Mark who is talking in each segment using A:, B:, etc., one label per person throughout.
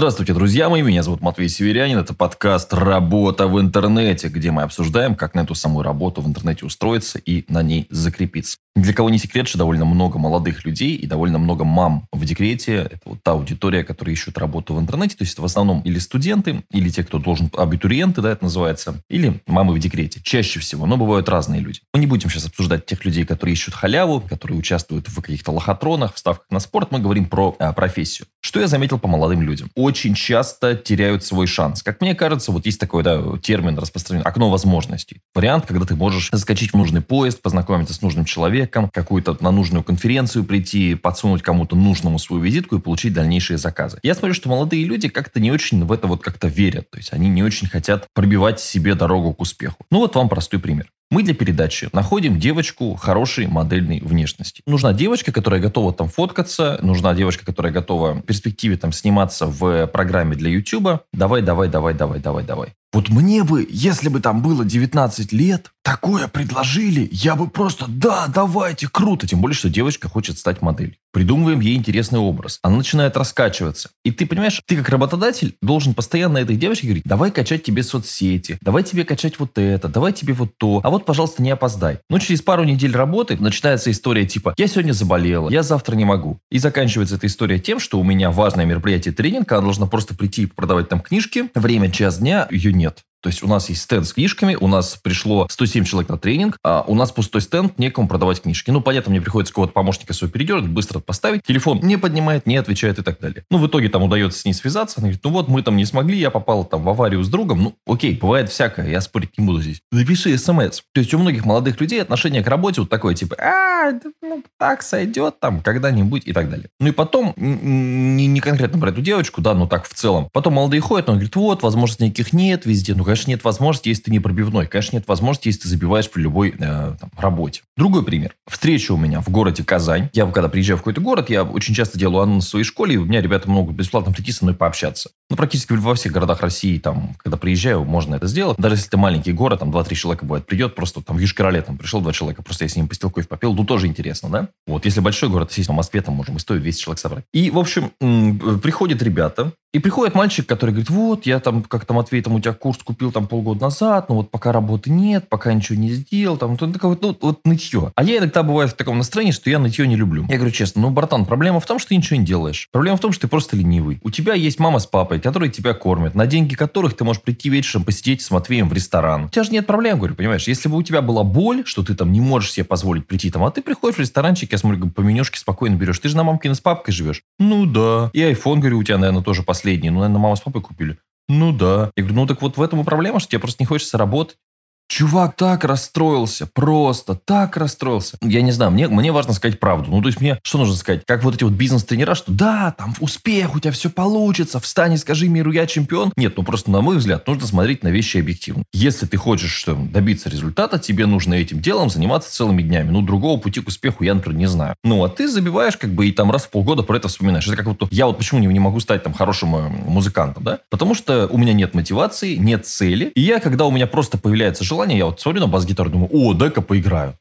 A: Здравствуйте, друзья мои, меня зовут Матвей Северянин, это подкаст «Работа в интернете», где мы обсуждаем, как на эту самую работу в интернете устроиться и на ней закрепиться. Для кого не секрет, что довольно много молодых людей и довольно много мам в декрете. Это вот та аудитория, которая ищет работу в интернете. То есть это в основном или студенты, или те, кто должен, абитуриенты, да, это называется, или мамы в декрете. Чаще всего, но бывают разные люди. Мы не будем сейчас обсуждать тех людей, которые ищут халяву, которые участвуют в каких-то лохотронах, в ставках на спорт. Мы говорим про а, профессию. Что я заметил по молодым людям? Очень часто теряют свой шанс. Как мне кажется, вот есть такой да, термин распространенный, окно возможностей. Вариант, когда ты можешь заскочить в нужный поезд, познакомиться с нужным человеком, человеком, какую-то на нужную конференцию прийти, подсунуть кому-то нужному свою визитку и получить дальнейшие заказы. Я смотрю, что молодые люди как-то не очень в это вот как-то верят. То есть они не очень хотят пробивать себе дорогу к успеху. Ну вот вам простой пример. Мы для передачи находим девочку хорошей модельной внешности. Нужна девочка, которая готова там фоткаться, нужна девочка, которая готова в перспективе там сниматься в программе для YouTube. Давай, давай, давай, давай, давай, давай. Вот мне бы, если бы там было 19 лет, такое предложили, я бы просто, да, давайте, круто. Тем более, что девочка хочет стать моделью. Придумываем ей интересный образ. Она начинает раскачиваться. И ты понимаешь, ты как работодатель должен постоянно этой девочке говорить, давай качать тебе соцсети, давай тебе качать вот это, давай тебе вот то. А вот, пожалуйста, не опоздай. Но через пару недель работы начинается история типа, я сегодня заболела, я завтра не могу. И заканчивается эта история тем, что у меня важное мероприятие тренинг, она должна просто прийти и продавать там книжки. Время час дня, ее нет. То есть у нас есть стенд с книжками, у нас пришло 107 человек на тренинг, а у нас пустой стенд, некому продавать книжки. Ну, понятно, мне приходится кого-то помощника своего передернуть, быстро поставить. Телефон не поднимает, не отвечает и так далее. Ну, в итоге там удается с ней связаться. Она говорит, ну вот, мы там не смогли, я попал там в аварию с другом. Ну, окей, бывает всякое, я спорить не буду здесь. Напиши смс. То есть у многих молодых людей отношение к работе вот такое, типа, а, ну, так сойдет там когда-нибудь и так далее. Ну и потом, не, конкретно про эту девочку, да, но так в целом. Потом молодые ходят, он говорит, вот, возможно, никаких нет везде. Ну, конечно, нет возможности, если ты не пробивной. Конечно, нет возможности, если ты забиваешь при любой э, там, работе. Другой пример. Встреча у меня в городе Казань. Я когда приезжаю в какой-то город, я очень часто делаю анонс в своей школе, и у меня ребята могут бесплатно прийти со мной пообщаться. Ну, практически во всех городах России, там, когда приезжаю, можно это сделать. Даже если это маленький город, там, 2-3 человека бывает, придет, просто там в Южкороле там пришел два человека, просто я с ним постил кофе попил, ну, тоже интересно, да? Вот, если большой город, естественно, в Москве, там можем и 100, 200 человек собрать. И, в общем, приходят ребята, и приходит мальчик, который говорит, вот, я там, как там, Матвей, там, у тебя курс купил там полгода назад, но вот пока работы нет, пока ничего не сделал, там, вот, такое вот, ну, вот нытье. А я иногда бываю в таком настроении, что я нытье не люблю. Я говорю честно, ну, братан, проблема в том, что ты ничего не делаешь. Проблема в том, что ты просто ленивый. У тебя есть мама с папой, которые тебя кормят, на деньги которых ты можешь прийти вечером посидеть с Матвеем в ресторан. У тебя же нет проблем, говорю, понимаешь? Если бы у тебя была боль, что ты там не можешь себе позволить прийти там, а ты приходишь в ресторанчик, я смотрю, по менюшке спокойно берешь. Ты же на мамкиной с папкой живешь. Ну да. И iPhone, говорю, у тебя, наверное, тоже последний. Ну, наверное, мама с папой купили. Ну да. Я говорю, ну так вот в этом и проблема, что тебе просто не хочется работать. Чувак так расстроился, просто так расстроился. Я не знаю, мне, мне важно сказать правду. Ну, то есть мне что нужно сказать? Как вот эти вот бизнес-тренера, что да, там успех, у тебя все получится, встань и скажи миру, я чемпион. Нет, ну просто, на мой взгляд, нужно смотреть на вещи объективно. Если ты хочешь что, добиться результата, тебе нужно этим делом заниматься целыми днями. Ну, другого пути к успеху я, например, не знаю. Ну, а ты забиваешь как бы и там раз в полгода про это вспоминаешь. Это как вот я вот почему не, не могу стать там хорошим э, музыкантом, да? Потому что у меня нет мотивации, нет цели. И я, когда у меня просто появляется желание, желание, я вот смотрю на бас-гитару, думаю, о, дай-ка поиграю.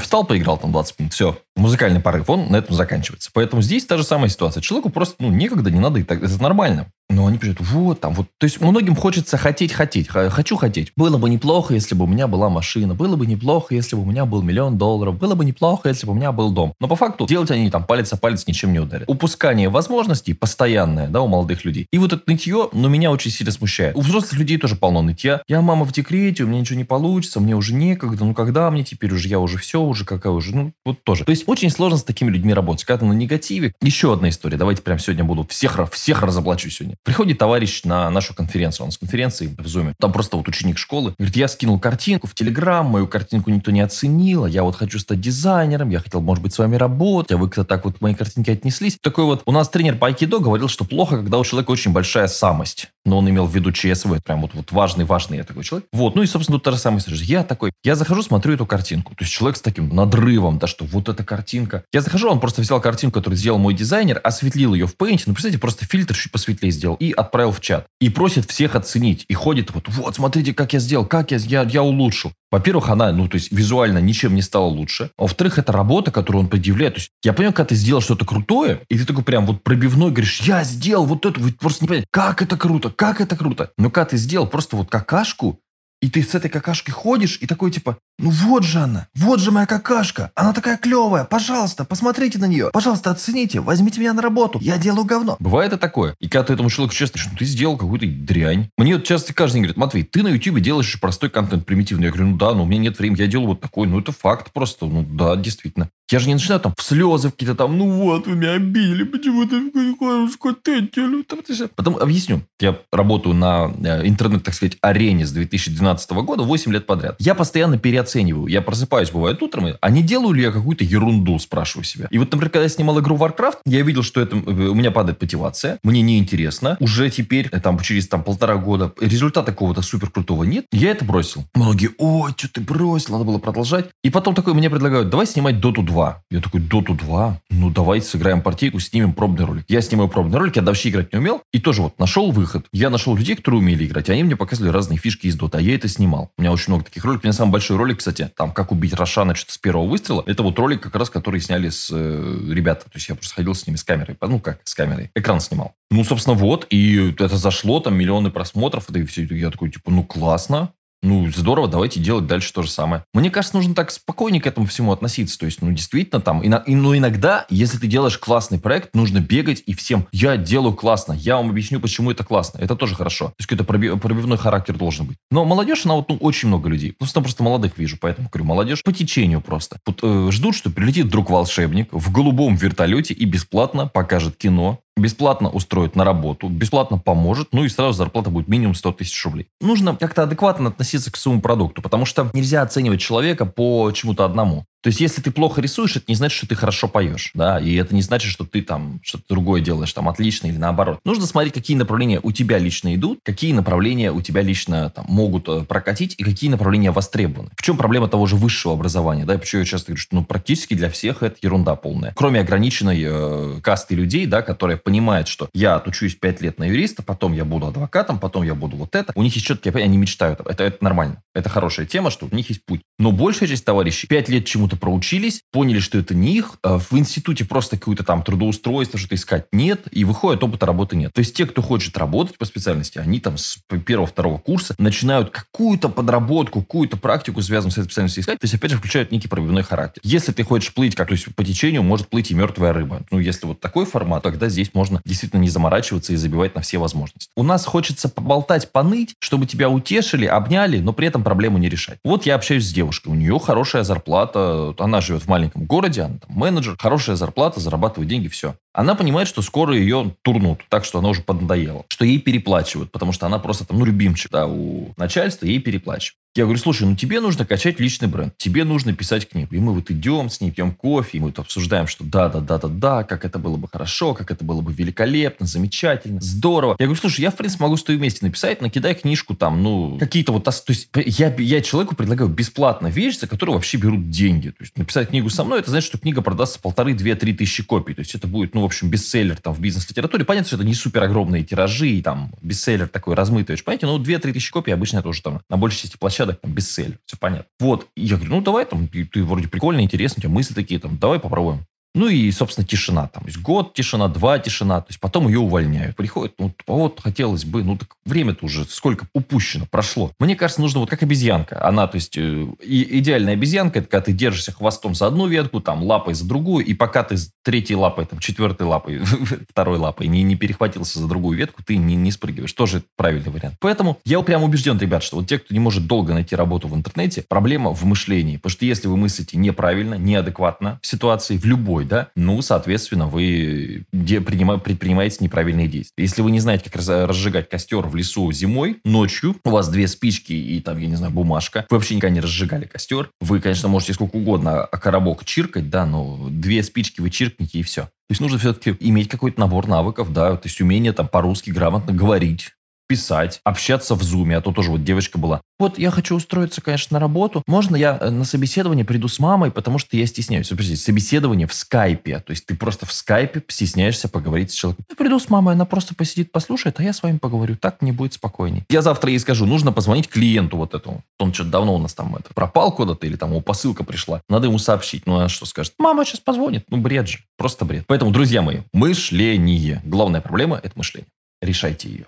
A: Встал, поиграл там 20 минут, все. Музыкальный порыв, он на этом заканчивается. Поэтому здесь та же самая ситуация. Человеку просто ну, некогда, не надо, и так, это нормально. Но они пишут, вот там, вот. То есть многим хочется хотеть, хотеть. Хочу хотеть. Было бы неплохо, если бы у меня была машина. Было бы неплохо, если бы у меня был миллион долларов. Было бы неплохо, если бы у меня был дом. Но по факту делать они там палец о палец ничем не ударят. Упускание возможностей постоянное, да, у молодых людей. И вот это нытье, но ну, меня очень сильно смущает. У взрослых людей тоже полно нытья. Я мама в декрете, у меня ничего не получится, мне уже некогда. Ну когда мне теперь уже, я уже все, уже какая уже, ну вот тоже. То есть очень сложно с такими людьми работать. Когда на негативе. Еще одна история. Давайте прям сегодня буду всех, всех разоблачу сегодня. Приходит товарищ на нашу конференцию, он с конференции в Zoom. Там просто вот ученик школы. Говорит, я скинул картинку в Телеграм, мою картинку никто не оценил, а я вот хочу стать дизайнером, я хотел, может быть, с вами работать, а вы как-то так вот к моей картинке отнеслись. Такой вот, у нас тренер по айкидо говорил, что плохо, когда у человека очень большая самость. Но он имел в виду ЧСВ, прям вот, вот важный, важный я такой человек. Вот, ну и, собственно, тут та же самая история. Я такой, я захожу, смотрю эту картинку. То есть человек с таким надрывом, да, что вот эта картинка. Я захожу, он просто взял картинку, которую сделал мой дизайнер, осветлил ее в Paint, ну, представляете, просто фильтр чуть посветлее сделал и отправил в чат. И просит всех оценить. И ходит вот, вот, смотрите, как я сделал, как я, я, я улучшил. Во-первых, она, ну, то есть визуально ничем не стала лучше. А во-вторых, это работа, которую он предъявляет. То есть я понимаю, когда ты сделал что-то крутое, и ты такой прям вот пробивной говоришь, я сделал вот это, вы просто не понимаете, как это круто, как это круто. Но когда ты сделал просто вот какашку, и ты с этой какашкой ходишь, и такой типа, ну вот же она, вот же моя какашка, она такая клевая, пожалуйста, посмотрите на нее, пожалуйста, оцените, возьмите меня на работу, я делаю говно. Бывает и такое. И когда ты этому человеку честно говоришь, ну ты сделал какую-то дрянь. Мне вот часто каждый говорит, Матвей, ты на YouTube делаешь простой контент, примитивный. Я говорю, ну да, но у меня нет времени, я делаю вот такой, ну это факт просто, ну да, действительно. Я же не начинаю там в слезы какие-то там, ну вот, вы меня обидели, почему ты делаешь? Потом объясню. Я работаю на э, интернет, так сказать, арене с 2012 года 8 лет подряд. Я постоянно переоцениваю. Я просыпаюсь, бывает, утром, а не делаю ли я какую-то ерунду, спрашиваю себя. И вот, например, когда я снимал игру Warcraft, я видел, что это э, у меня падает мотивация, мне неинтересно. Уже теперь, э, там, через там, полтора года, результата какого-то супер крутого нет. Я это бросил. Многие, ой, что ты бросил, надо было продолжать. И потом такой мне предлагают, давай снимать Dota 2 2. Я такой, Доту 2? Ну, давайте сыграем партийку, снимем пробный ролик. Я снимаю пробный ролик, я вообще играть не умел. И тоже вот нашел выход. Я нашел людей, которые умели играть. Они мне показывали разные фишки из Дота, а я это снимал. У меня очень много таких роликов. У меня самый большой ролик, кстати, там, как убить Рошана что-то с первого выстрела. Это вот ролик как раз, который сняли с э, ребята. То есть я просто ходил с ними с камерой. Ну, как с камерой. Экран снимал. Ну, собственно, вот. И это зашло, там миллионы просмотров. Это и все. Я такой, типа, ну, классно ну, здорово, давайте делать дальше то же самое. Мне кажется, нужно так спокойнее к этому всему относиться. То есть, ну, действительно, там, и, ну, иногда, если ты делаешь классный проект, нужно бегать и всем, я делаю классно, я вам объясню, почему это классно. Это тоже хорошо. То есть, какой-то проби- пробивной характер должен быть. Но молодежь, она вот, ну, очень много людей. Просто, просто молодых вижу, поэтому говорю, молодежь по течению просто. Вот, э, ждут, что прилетит друг волшебник в голубом вертолете и бесплатно покажет кино, бесплатно устроит на работу, бесплатно поможет, ну и сразу зарплата будет минимум 100 тысяч рублей. Нужно как-то адекватно относиться к своему продукту, потому что нельзя оценивать человека по чему-то одному. То есть, если ты плохо рисуешь, это не значит, что ты хорошо поешь, да, и это не значит, что ты там что-то другое делаешь, там, отлично или наоборот. Нужно смотреть, какие направления у тебя лично идут, какие направления у тебя лично там могут э, прокатить и какие направления востребованы. В чем проблема того же высшего образования, да, почему я часто говорю, что, ну, практически для всех это ерунда полная. Кроме ограниченной э, касты людей, да, которые понимают, что я отучусь 5 лет на юриста, потом я буду адвокатом, потом я буду вот это. У них есть четкие, они мечтают. Это, это нормально. Это хорошая тема, что у них есть путь. Но большая часть товарищей 5 лет чему-то чему-то проучились, поняли, что это не их, а в институте просто какое-то там трудоустройство, что-то искать нет, и выходит, опыта работы нет. То есть те, кто хочет работать по специальности, они там с первого-второго курса начинают какую-то подработку, какую-то практику, связанную с этой специальностью искать, то есть опять же включают некий пробивной характер. Если ты хочешь плыть, как то есть по течению, может плыть и мертвая рыба. Ну, если вот такой формат, тогда здесь можно действительно не заморачиваться и забивать на все возможности. У нас хочется поболтать, поныть, чтобы тебя утешили, обняли, но при этом проблему не решать. Вот я общаюсь с девушкой, у нее хорошая зарплата, она живет в маленьком городе, она там менеджер, хорошая зарплата, зарабатывает деньги, все. Она понимает, что скоро ее турнут, так что она уже поднадоела, что ей переплачивают, потому что она просто там, ну, любимчик, да, у начальства ей переплачивают. Я говорю, слушай, ну тебе нужно качать личный бренд, тебе нужно писать книгу. И мы вот идем с ней, пьем кофе, и мы вот обсуждаем, что да, да, да, да, да, как это было бы хорошо, как это было бы великолепно, замечательно, здорово. Я говорю, слушай, я, в принципе, могу с тобой вместе написать, накидай книжку там, ну, какие-то вот... То есть я, я человеку предлагаю бесплатно вещь, за которую вообще берут деньги. То есть написать книгу со мной, это значит, что книга продастся полторы, две, три тысячи копий. То есть это будет, ну, в общем, бестселлер там в бизнес-литературе. Понятно, что это не супер огромные тиражи, и там бестселлер такой размытый, очень понятно, но две-три тысячи копий обычно это уже там на большей части площадок там бестселлер все понятно. Вот, я говорю, ну давай там, ты, ты вроде прикольно, интересно, у тебя мысли такие там, давай попробуем. Ну и, собственно, тишина. Там есть год тишина, два тишина. То есть потом ее увольняют. Приходит, ну вот хотелось бы, ну так время-то уже сколько упущено, прошло. Мне кажется, нужно вот как обезьянка. Она, то есть, э, и, идеальная обезьянка, это когда ты держишься хвостом за одну ветку, там лапой за другую, и пока ты третьей лапой, там четвертой лапой, второй лапой не, не перехватился за другую ветку, ты не, не спрыгиваешь. Тоже правильный вариант. Поэтому я прям убежден, ребят, что вот те, кто не может долго найти работу в интернете, проблема в мышлении. Потому что если вы мыслите неправильно, неадекватно в ситуации, в любой другой, да, ну, соответственно, вы предпринимаете неправильные действия. Если вы не знаете, как разжигать костер в лесу зимой, ночью, у вас две спички и там, я не знаю, бумажка, вы вообще никогда не разжигали костер, вы, конечно, можете сколько угодно коробок чиркать, да, но две спички вы чиркните и все. То есть нужно все-таки иметь какой-то набор навыков, да, то есть умение там по-русски грамотно говорить, писать, общаться в зуме, а то тоже вот девочка была. Вот я хочу устроиться, конечно, на работу. Можно я э, на собеседование приду с мамой, потому что я стесняюсь. Подожди, собеседование в скайпе. То есть ты просто в скайпе стесняешься поговорить с человеком. Я приду с мамой, она просто посидит, послушает, а я с вами поговорю. Так мне будет спокойней. Я завтра ей скажу, нужно позвонить клиенту вот этому. Он что-то давно у нас там это, пропал куда-то или там его посылка пришла. Надо ему сообщить. Ну, она что скажет? Мама сейчас позвонит. Ну, бред же. Просто бред. Поэтому, друзья мои, мышление. Главная проблема – это мышление. Решайте ее.